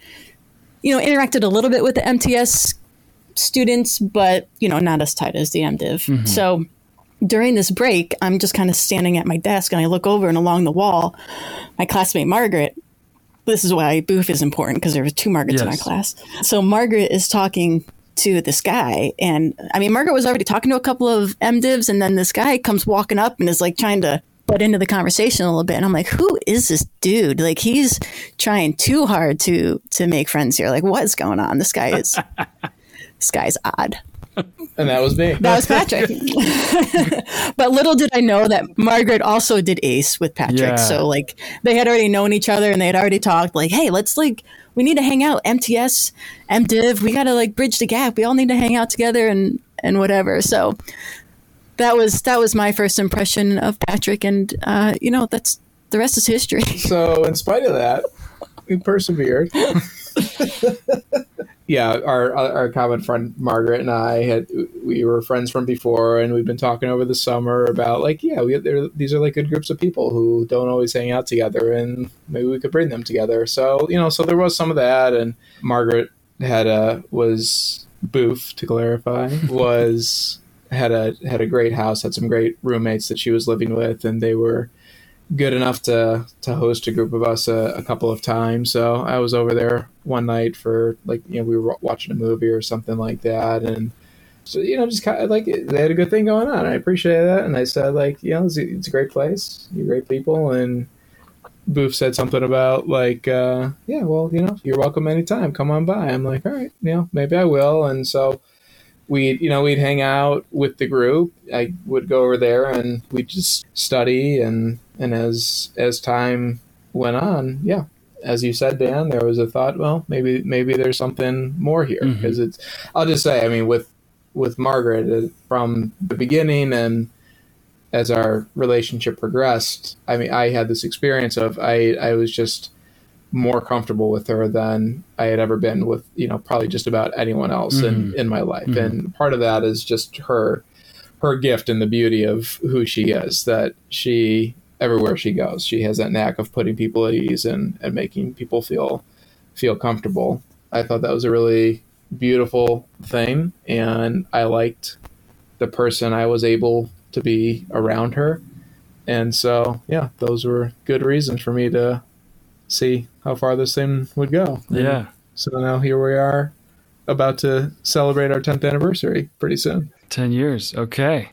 you know, interacted a little bit with the MTS students, but you know, not as tight as the MDiv. Mm-hmm. So during this break, I'm just kind of standing at my desk and I look over and along the wall, my classmate Margaret. This is why Boof is important because there were two Margarets in our class. So Margaret is talking to this guy, and I mean, Margaret was already talking to a couple of MDivs, and then this guy comes walking up and is like trying to butt into the conversation a little bit. And I'm like, who is this dude? Like he's trying too hard to to make friends here. Like, what is going on? This guy is this guy's odd. And that was me. That was Patrick. but little did I know that Margaret also did ACE with Patrick. Yeah. So like they had already known each other and they had already talked like, hey, let's like we need to hang out. MTS, MDiv, we gotta like bridge the gap. We all need to hang out together and and whatever. So that was that was my first impression of Patrick and uh, you know, that's the rest is history. So, in spite of that, we persevered. yeah, our our common friend Margaret and I had we were friends from before, and we've been talking over the summer about like, yeah, we these are like good groups of people who don't always hang out together, and maybe we could bring them together. So, you know, so there was some of that, and Margaret had a was boof to clarify was had a had a great house, had some great roommates that she was living with, and they were good enough to to host a group of us a, a couple of times. So I was over there one night for like you know we were watching a movie or something like that, and so you know just kind of like they had a good thing going on. I appreciate that, and I said like you know it's a, it's a great place, you're great people, and Boof said something about like uh, yeah well you know you're welcome anytime, come on by. I'm like all right, you know maybe I will, and so. we'd you know, we'd hang out with the group. I would go over there and we'd just study and and as as time went on yeah as you said dan there was a thought well maybe maybe there's something more here. Because it's i'll just say i mean with with margaret uh, from the beginning and as our relationship progressed i mean i had this experience of i i was just more comfortable with her than i had ever been with you know probably just about anyone else in in my life. Mhm. and part of that is just her her gift and the beauty of who she is that she everywhere she goes she has that knack of putting people at ease and, and making people feel feel comfortable. I thought that was a really beautiful thing, and I liked the person I was able to be around her. And so, yeah, those were good reasons for me to see how far this thing would go. And Yeah. so now here we are about to celebrate our 10th anniversary pretty soon. 10 years. Okay.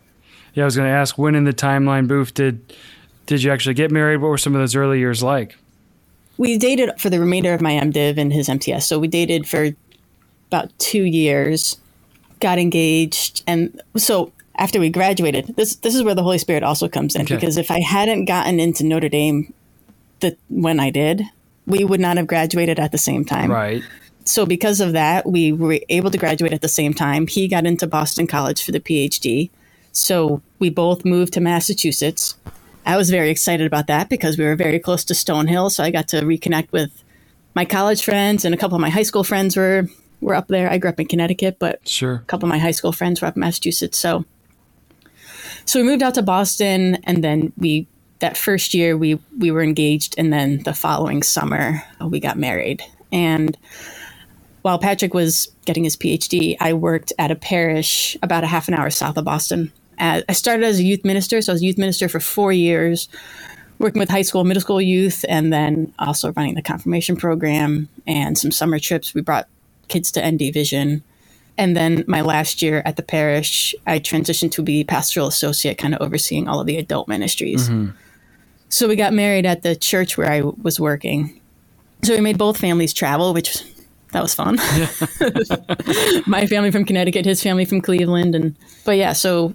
Yeah, I was going to ask when in the timeline, Boof, did did you actually get married? What were some of those early years like? we dated for the remainder of my MDiv and his MTS. So we dated for about two years, got engaged, and so after we graduated, this this is where the Holy Spirit also comes in Okay. because if I hadn't gotten into Notre Dame, the when I did, we would not have graduated at the same time. Right. So because of that, we were able to graduate at the same time. He got into Boston College for the PhD. So we both moved to Massachusetts. I was very excited about that because we were very close to Stonehill, so I got to reconnect with my college friends and a couple of my high school friends were were up there. I grew up in Connecticut, but Sure. a couple of my high school friends were up in Massachusetts. So, so we moved out to Boston, and then we that first year we we were engaged, and then the following summer uh, we got married. And while Patrick was getting his PhD, I worked at a parish about a half an hour south of Boston. Uh, I started as a youth minister, so I was a youth minister for four years, working with high school, middle school youth, and then also running the confirmation program and some summer trips. We brought kids to ND Vision. And then my last year at the parish, I transitioned to be pastoral associate, kind of overseeing all of the adult ministries. So we got married at the church where I was working. So we made both families travel, which that was fun. my family from Connecticut, his family from Cleveland, and but yeah, so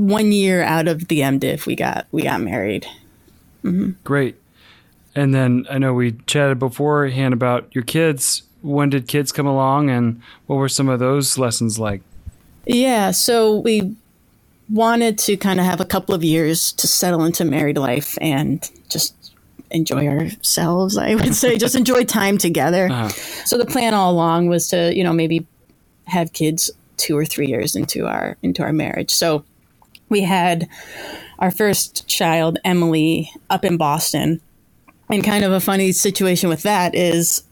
one year out of the MDiv, we got we got married. Great. And then I know we chatted beforehand about your kids. When did kids come along and what were some of those lessons like? Yeah, so we wanted to kind of have a couple of years to settle into married life and just enjoy ourselves, I would say, just enjoy time together. Uh-huh. So the plan all along was to, you know, maybe have kids 2 or 3 years into our into our marriage. So we had our first child, Emily, up in Boston. And kind of a funny situation with that is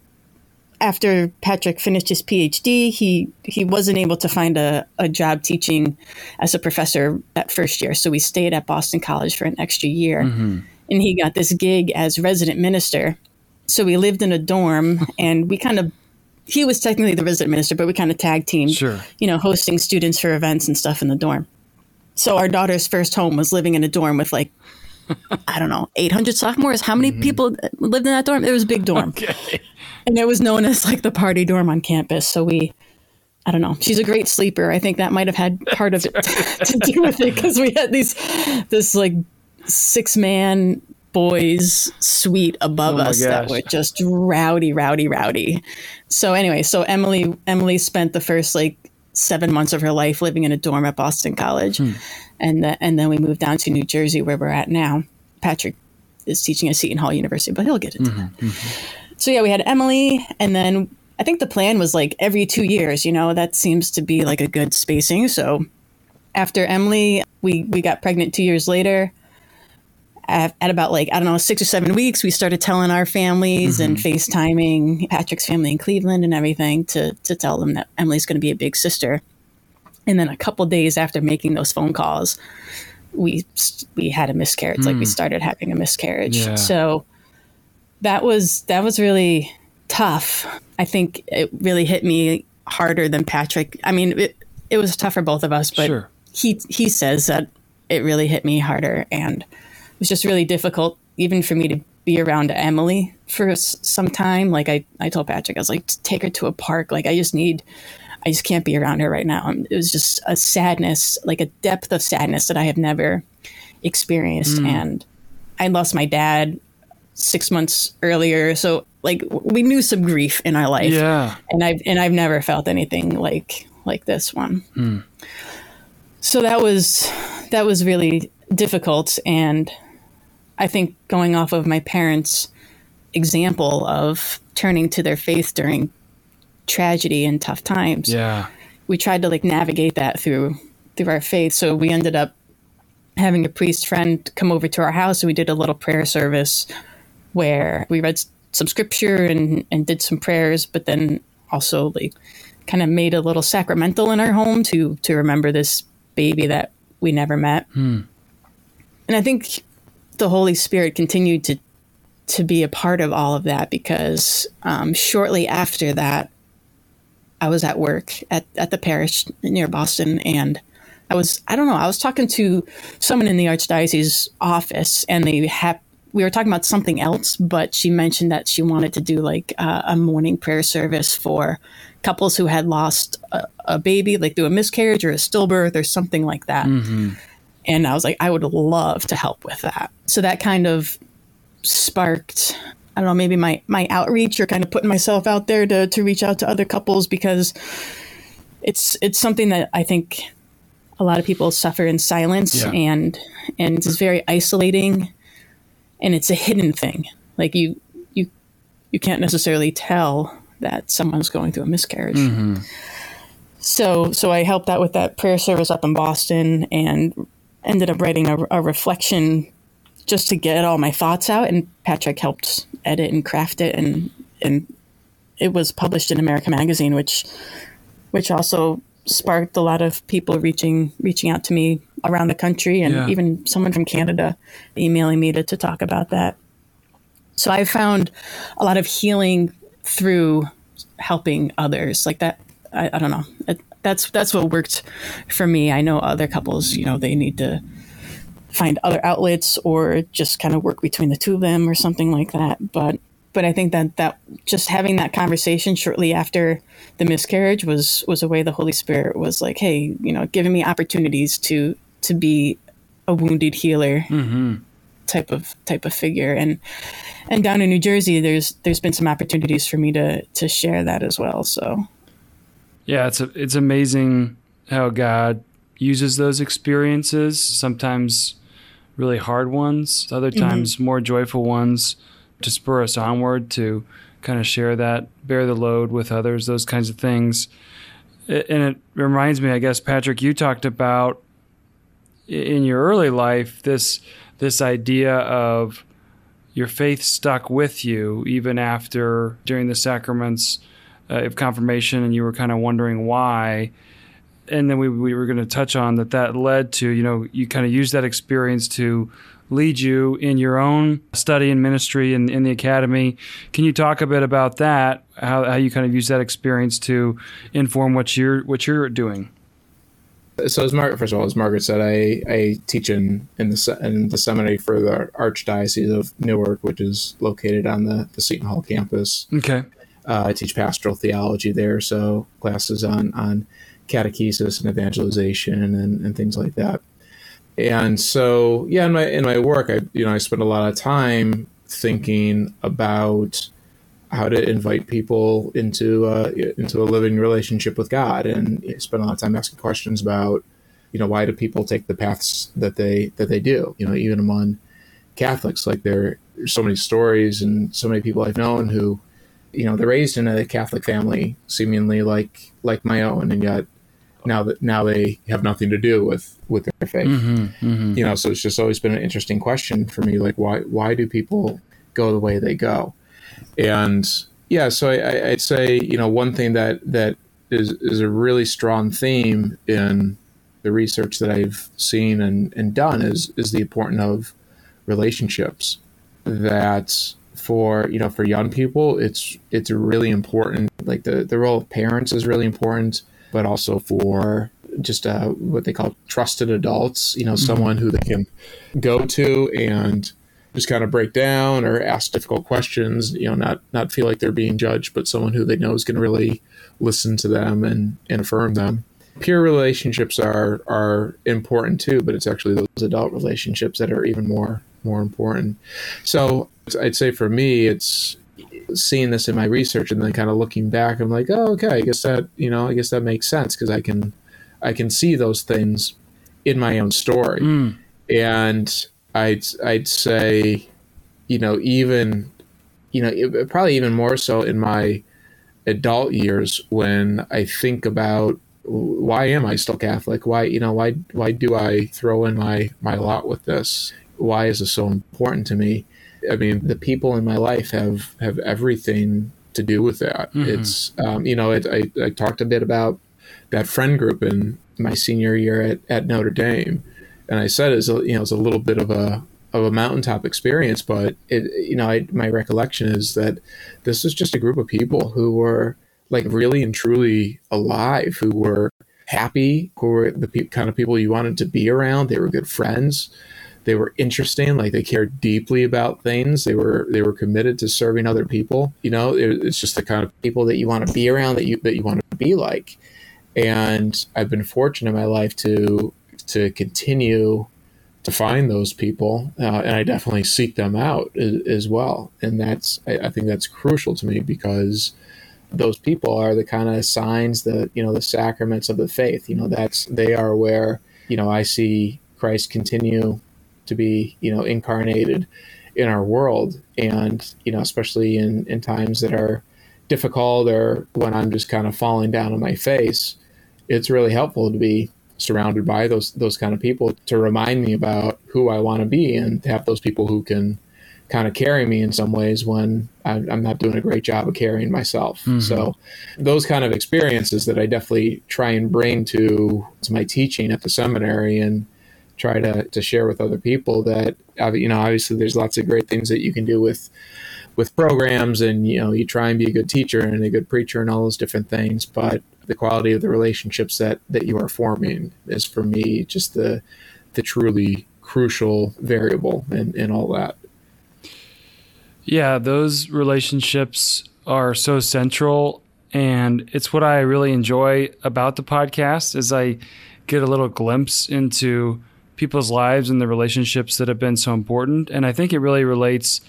after Patrick finished his PhD, he he wasn't able to find a, a job teaching as a professor that first year. So we stayed at Boston College for an extra year. Mm-hmm. And he got this gig as resident minister. So we lived in a dorm and we kind of he was technically the resident minister, but we kind of tag teamed, Sure. you know, hosting students for events and stuff in the dorm. So our daughter's first home was living in a dorm with like I don't know, 800 sophomores. How many people lived in that dorm? It was a big dorm Okay. and it was known as like the party dorm on campus. So we, I don't know. She's a great sleeper. I think that might have had part of it to do with it because we had these, this like six man boys suite above Oh us that were just rowdy, rowdy, rowdy. So anyway, so Emily, Emily spent the first like seven months of her life living in a dorm at Boston College, hmm. and the, and then we moved down to New Jersey where we're at now. Patrick is teaching at Seton Hall University, but he'll get into mm-hmm, that. Mm-hmm. So yeah, we had Emily, and then I think the plan was like every two years. You know, that seems to be like a good spacing. So after Emily, we we got pregnant two years later. At, about like I don't know six or seven weeks, we started telling our families and mm-hmm. FaceTiming Patrick's family in Cleveland and everything to to tell them that Emily's going to be a big sister. And then a couple days after making those phone calls, we we had a miscarriage. Like we hmm. started having a miscarriage. Yeah. So that was that was really tough. I think it really hit me harder than Patrick. I mean, it it was tough for both of us, but Sure. he he says that it really hit me harder, and was just really difficult, even for me to be around Emily for some time. Like I I told Patrick, I was like, take her to a park. Like I just need. I just can't be around her right now. And It was just a sadness, like a depth of sadness that I have never experienced. Mm. And I lost my dad six months earlier, so like we knew some grief in our life Yeah. and I've and I've never felt anything like like this one. Hmm. So that was that was really difficult, and I think going off of my parents' example of turning to their faith during tragedy and tough times, Yeah. we tried to like navigate that through through our faith. So we ended up having a priest friend come over to our house and we did a little prayer service where we read some scripture and and did some prayers, but then also like kind of made a little sacramental in our home to to remember this baby that we never met. Hmm. And I think the Holy Spirit continued to to be a part of all of that because um, shortly after that, I was at work at, at the parish near Boston and I was I don't know I was talking to someone in the archdiocese office and they had we were talking about something else but she mentioned that she wanted to do like uh, a morning prayer service for couples who had lost a, a, baby like through a miscarriage or a stillbirth or something like that Mm-hmm. And I was like I would love to help with that. So that kind of sparked I don't know maybe my my outreach or kind of putting myself out there to to reach out to other couples because it's it's something that I think a lot of people suffer in silence Yeah. and and it's very isolating and it's a hidden thing. Like you you you can't necessarily tell that someone's going through a miscarriage. Mm-hmm. So so I helped out with that prayer service up in Boston and ended up writing a, a reflection just to get all my thoughts out and Patrick helped edit and craft it and and it was published in America Magazine which which also sparked a lot of people reaching reaching out to me around the country and Yeah. even someone from Canada emailing me to, to talk about that. So I found a lot of healing through helping others like that. I, I don't know. It, that's that's what worked for me. I know other couples, you know, they need to find other outlets or just kind of work between the two of them or something like that. But but I think that that just having that conversation shortly after the miscarriage was was a way the Holy Spirit was like, hey, you know, giving me opportunities to to be a wounded healer mm-hmm. type of type of figure and and down in New Jersey there's there's been some opportunities for me to to share that as well so Yeah, it's a, it's amazing how God uses those experiences. Sometimes really hard ones, other mm-hmm. times more joyful ones, to spur us onward to kind of share that, bear the load with others, those kinds of things. And it reminds me, I guess, Patrick, you talked about in your early life this this idea of your faith stuck with you even after during the sacraments uh, of confirmation and you were kind of wondering why. And then we, we were going to touch on that that led to you know you kind of used that experience to lead you in your own study and ministry in, in the academy. Can you talk a bit about that? How, how you kind of use that experience to inform what you're what you're doing? So as Margaret, first of all, as Margaret said, I, I teach in in the in the seminary for the Archdiocese of Newark, which is located on the, the Seton Hall campus. okay Uh, I teach pastoral theology there, so classes on on catechesis and evangelization and, and things like that. And so, yeah, in my in my work, I you know I spend a lot of time thinking about how to invite people into uh, into a living relationship with God, and I spend a lot of time asking questions about you know why do people take the paths that they that they do? You know, even among Catholics, like there there's so many stories and so many people I've known who you know they're raised in a Catholic family, seemingly like like my own, and yet now that now they have nothing to do with with their faith. Mm-hmm, mm-hmm. You know, so it's just always been an interesting question for me, like why why do people go the way they go? And yeah, so I, I, I'd say you know one thing that that is is a really strong theme in the research that I've seen and, and done is is the importance of relationships that for you know for young people it's it's really important like the the role of parents is really important but also for just uh, what they call trusted adults you know someone who they can go to and just kind of break down or ask difficult questions you know not not feel like they're being judged but someone who they know is going to really listen to them and and affirm them. Peer relationships are are important too but it's actually those adult relationships that are even more more important so i'd say for me it's seeing this in my research and then kind of looking back i'm like oh okay i guess that you know i guess that makes sense because i can i can see those things in my own story hmm. and i'd i'd say you know even you know it, probably even more so in my adult years when i think about why am I still Catholic? Why you know why why do I throw in my my lot with this? Why is this so important to me? I mean, the people in my life have have everything to do with that. Mm-hmm. It's um, you know, it, I I talked a bit about that friend group in my senior year at, at Notre Dame, and I said it's a, you know it's a little bit of a of a mountaintop experience, but it you know I, my recollection is that this was just a group of people who were like really and truly alive, who were happy, who were the pe- kind of people you wanted to be around. They were good friends. They were interesting, like they cared deeply about things. They were they were committed to serving other people. You know, it, it's just the kind of people that you want to be around, that you that you want to be like. And I've been fortunate in my life to to continue to find those people, uh, and I definitely seek them out as, as well. And that's I, I, think that's crucial to me because those people are the kind of signs that you know the sacraments of the faith. You know that's they are where you know I see Christ continue to be you know incarnated in our world, and you know especially in in times that are difficult or when I'm just kind of falling down on my face, it's really helpful to be surrounded by those those kind of people to remind me about who I want to be and to have those people who can kind of carry me in some ways when I'm not doing a great job of carrying myself. Mm-hmm. So those kind of experiences that I definitely try and bring to, to my teaching at the seminary and try to, to share with other people that, you know, obviously there's lots of great things that you can do with, with programs and, you know, you try and be a good teacher and a good preacher and all those different things. But the quality of the relationships that, that you are forming is for me, just the, the truly crucial variable and, and all that. Yeah, those relationships are so central and it's what I really enjoy about the podcast is I get a little glimpse into people's lives and the relationships that have been so important. And I think it really relates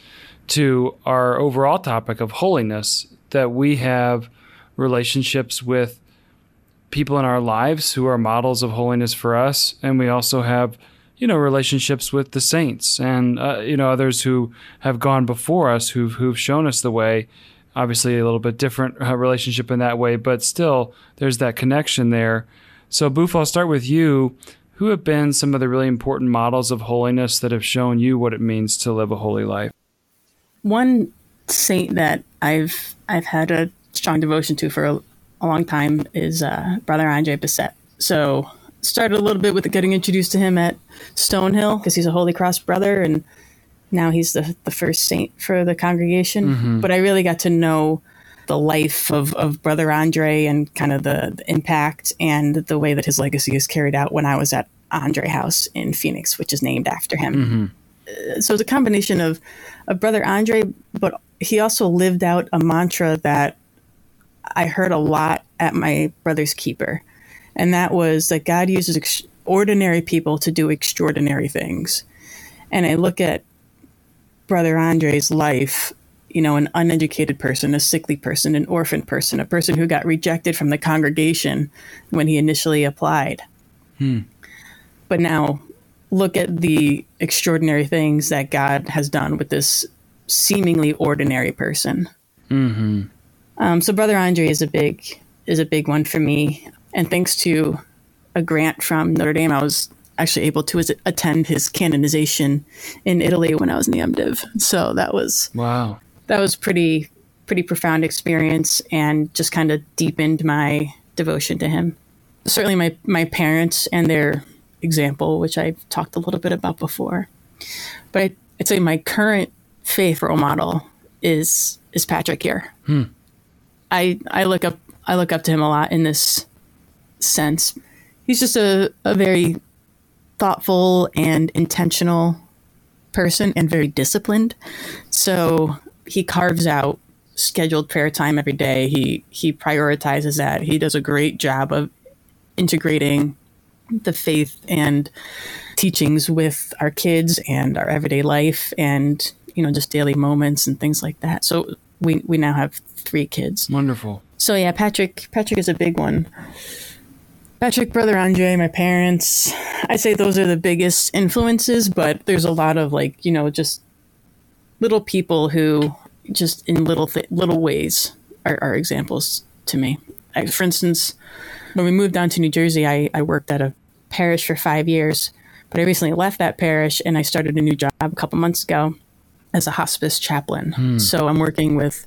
to our overall topic of holiness that we have relationships with people in our lives who are models of holiness for us. And we also have you know relationships with the saints and uh, you know others who have gone before us who've who've shown us the way. Obviously a little bit different uh, relationship in that way but still there's that connection there. So Boof I'll start with you who have been some of the really important models of holiness that have shown you what it means to live a holy life one saint that I've I've had a strong devotion to for a, a long time is uh, Brother Andre Bessette so started a little bit with getting introduced to him at Stonehill because he's a Holy Cross brother, and now he's the the first saint for the congregation. Mm-hmm. But I really got to know the life of, of Brother Andre and kind of the, the, impact and the way that his legacy is carried out when I was at Andre House in Phoenix, which is named after him. Mm-hmm. Uh, so it's a combination of, of Brother Andre, but he also lived out a mantra that I heard a lot at my brother's keeper and that was that God uses ex- ordinary people to do extraordinary things. And I look at Brother Andre's life, you know, an uneducated person, a sickly person, an orphan person, a person who got rejected from the congregation when he initially applied. Hmm. But now look at the extraordinary things that God has done with this seemingly ordinary person. Mm-hmm. Um, so Brother Andre is a big is a big one for me. And thanks to a grant from Notre Dame, I was actually able to attend his canonization in Italy when I was in the MDiv. So that was wow. That was pretty pretty profound experience and just kind of deepened my devotion to him. Certainly my my parents and their example, which I've talked a little bit about before. But I, would say my current faith role model is is Patrick here. Hmm. I I look up I look up to him a lot in this sense. He's just a, a very thoughtful and intentional person and very disciplined. So he carves out scheduled prayer time every day. He he prioritizes that. He does a great job of integrating the faith and teachings with our kids and our everyday life and you know just daily moments and things like that. So we we now have three kids. Wonderful. So yeah, Patrick Patrick is a big one. Patrick, brother Andre, my parents. I'd say those are the biggest influences, but there's a lot of like, you know, just little people who just in little th- little ways are, are, examples to me. I, for instance, when we moved down to New Jersey, I, I worked at a parish for five years, but I recently left that parish and I started a new job a couple months ago. as a hospice chaplain. Hmm. So I'm working with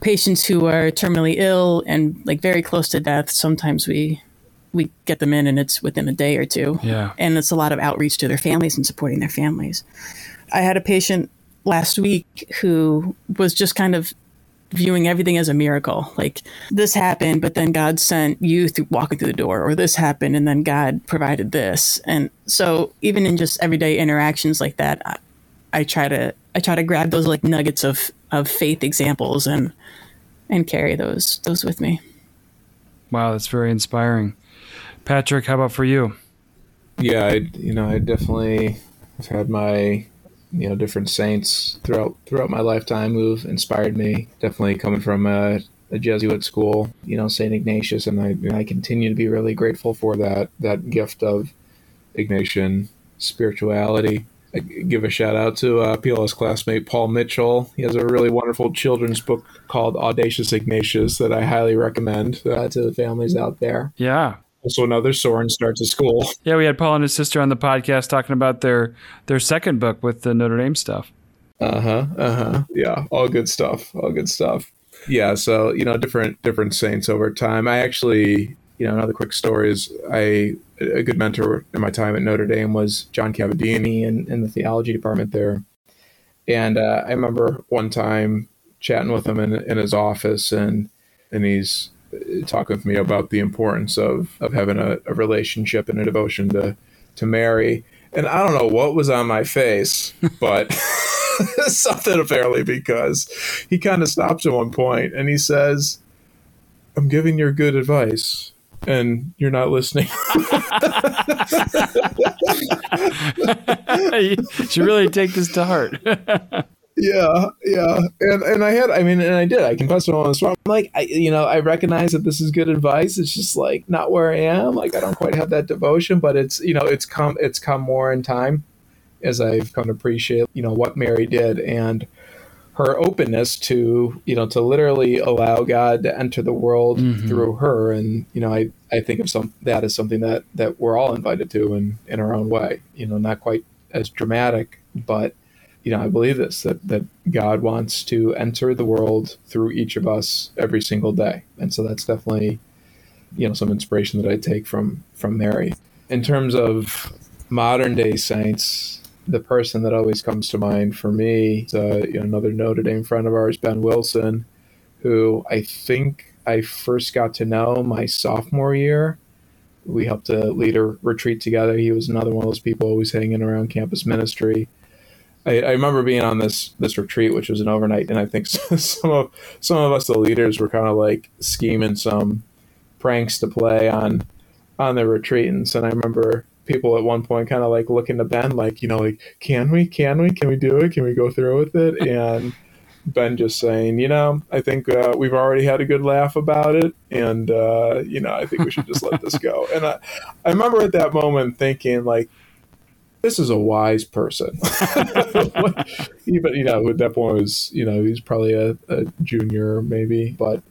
patients who are terminally ill and like very close to death. Sometimes we we get them in and it's within a day or two. Yeah. And it's a lot of outreach to their families and supporting their families. I had a patient last week who was just kind of viewing everything as a miracle. Like this happened, but then God sent you through walking through the door, or this happened, and then God provided this. And so even in just everyday interactions like that, I, I try to I try to grab those like nuggets of of faith examples and and carry those those with me. Wow, that's very inspiring. Patrick, how about for you? Yeah, I you know I definitely have had my you know different saints throughout throughout my lifetime who've inspired me. Definitely coming from a, a Jesuit school, you know Saint Ignatius, and I I continue to be really grateful for that that gift of Ignatian spirituality. I give a shout out to uh, PLS classmate Paul Mitchell. He has a really wonderful children's book called Audacious Ignatius that I highly recommend uh, to the families out there. Yeah. Also, another Soren starts a school. Yeah, we had Paul and his sister on the podcast talking about their their second book with the Notre Dame stuff. Uh huh. Uh huh. Yeah. All good stuff. All good stuff. Yeah. So you know, different different saints over time. I actually, you know, another quick story is I a good mentor in my time at Notre Dame was John Cavadini in, in the theology department there, and uh, I remember one time chatting with him in, in his office, and and he's talking with me about the importance of of having a, a relationship and a devotion to to Mary. And I don't know what was on my face, but something apparently because he kind of stops at one point and he says, I'm giving you good advice and you're not listening. you should really take this to heart. Yeah, yeah. And and I had I mean and I did. I confessed on the spot. I'm like I you know, I recognize that this is good advice. It's just like not where I am. Like I don't quite have that devotion, but it's you know, it's come it's come more in time as I've come to appreciate, you know, what Mary did and her openness to, you know, to literally allow God to enter the world Mhm. through her. And, you know, I, I think of some that as something that, that we're all invited to in, in our own way. You know, not quite as dramatic, but you know, I believe this that, that God wants to enter the world through each of us every single day. And so that's definitely, you know, some inspiration that I take from from Mary. In terms of modern day saints, the person that always comes to mind for me is uh, you know, another Notre Dame friend of ours, Ben Wilson, who I think I first got to know my sophomore year. We helped to lead a retreat together. He was another one of those people always hanging around campus ministry. I, I remember being on this this retreat, which was an overnight, and I think some of some of us, the leaders, were kind of like scheming some pranks to play on on the retreatants. And I remember people at one point kind of like looking to Ben, like, you know, like, can we, can we, can we do it? Can we go through with it? And Ben just saying, you know, I think uh, we've already had a good laugh about it. And, uh, you know, I think we should just let this go. And I, I remember at that moment thinking, like, this is a wise person. Even, you know, at that point was, you know, he's probably a, a junior maybe, but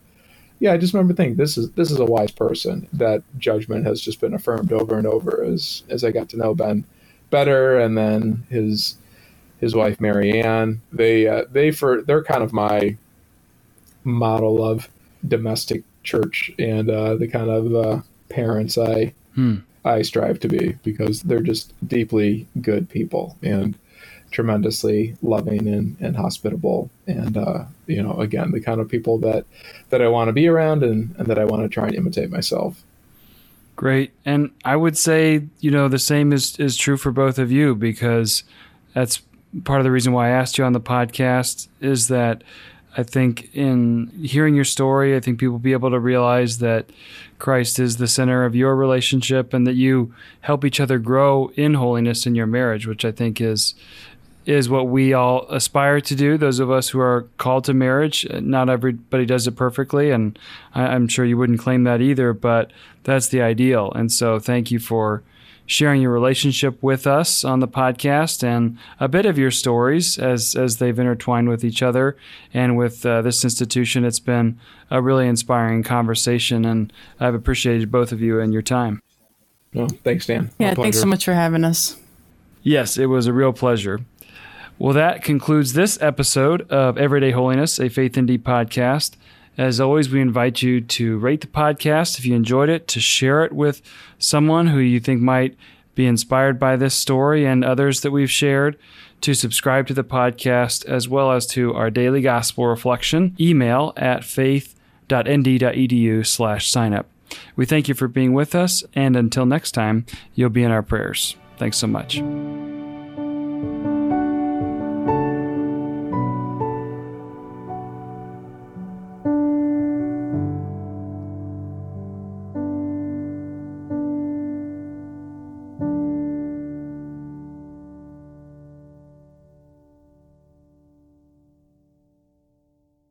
yeah, I just remember thinking this is this is a wise person. That judgment has just been affirmed over and over as as I got to know Ben better, and then his his wife Marianne. They uh, they for they're kind of my model of domestic church and uh, the kind of uh, parents I Hmm. I strive to be because they're just deeply good people and tremendously loving and, and hospitable and uh, you know again the kind of people that that I want to be around and, and that I want to try and imitate myself. Great. And I would say, you know, the same is, is true for both of you because that's part of the reason why I asked you on the podcast is that I think in hearing your story, I think people will be able to realize that Christ is the center of your relationship and that you help each other grow in holiness in your marriage, which I think is is what we all aspire to do. Those of us who are called to marriage, not everybody does it perfectly, and I, I'm sure you wouldn't claim that either. But that's the ideal. And so, thank you for sharing your relationship with us on the podcast and a bit of your stories as as they've intertwined with each other and with uh, this institution. It's been a really inspiring conversation, and I've appreciated both of you and your time. No, thanks, Dan. Yeah, thanks so much for having us. Yes, it was a real pleasure. Well, that concludes this episode of Everyday Holiness, a Faith ND podcast. As always, we invite you to rate the podcast if you enjoyed it, to share it with someone who you think might be inspired by this story and others that we've shared, to subscribe to the podcast, as well as to our daily gospel reflection email at faith.nd.edu slash signup. We thank you for being with us, and until next time, you'll be in our prayers. Thanks so much.